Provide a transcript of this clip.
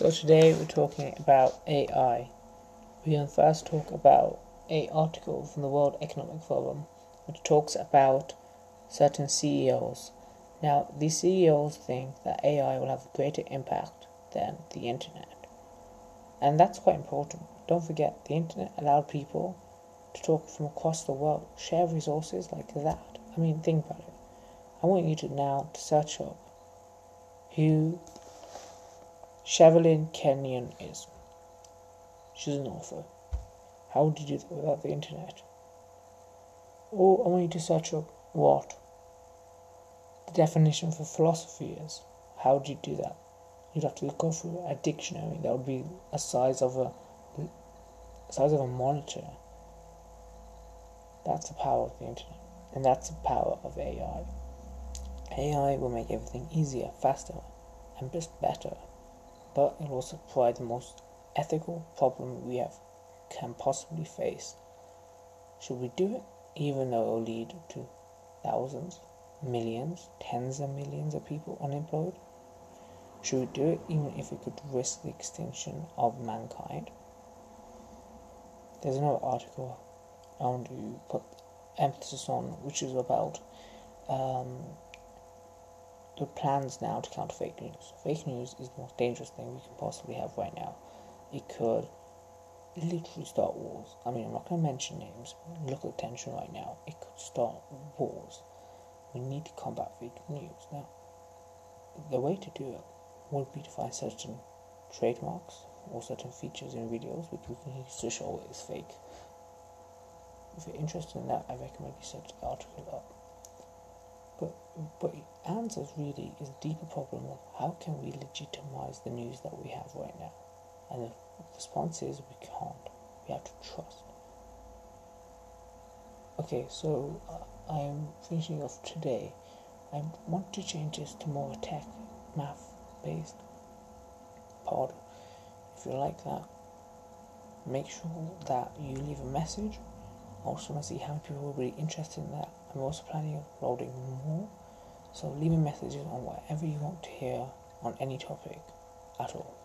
So today we're talking about AI. Going to first talk about a article from the World Economic Forum which talks about certain CEOs. Now, these CEOs think that AI will have a greater impact than the internet. And that's quite important. Don't forget, the internet allowed people to talk from across the world, share resources like that. I mean, think about it. I want you to now to search up who Sherilyn Kenyon is. She's an author. How did you do that without the internet? Or I want you to search up what the definition for philosophy is. How would you do that? You'd have to go through a dictionary that would be a size of a size of a monitor. That's the power of the internet, and that's the power of AI. AI will make everything easier, faster, and just better but it also provide the most ethical problem we have can possibly face. Should we do it, even though it will lead to thousands, millions, tens of millions of people unemployed? Should we do it even if it could risk the extinction of mankind? There's another article I want to put emphasis on, which is about um, plans now to counter fake news. Fake news is the most dangerous thing we can possibly have right now. It could literally start wars. I mean, I'm not going to mention names. Look at the tension right now. It could start wars. We need to combat fake news. Now, the way to do it would be to find certain trademarks or certain features in videos which we can use to show it is fake. If you're interested in that, I recommend you search the article up. But but answers really is a deeper problem of how can we legitimize the news that we have right now? And the response is we can't. We have to trust. Okay, so uh, I'm finishing off today. I want to change this to more tech, math based pod. If you like that, make sure that you leave a message. Also, want to see how many people will be interested in that. I'm also planning on uploading more, so leave me messages on whatever you want to hear on any topic at all.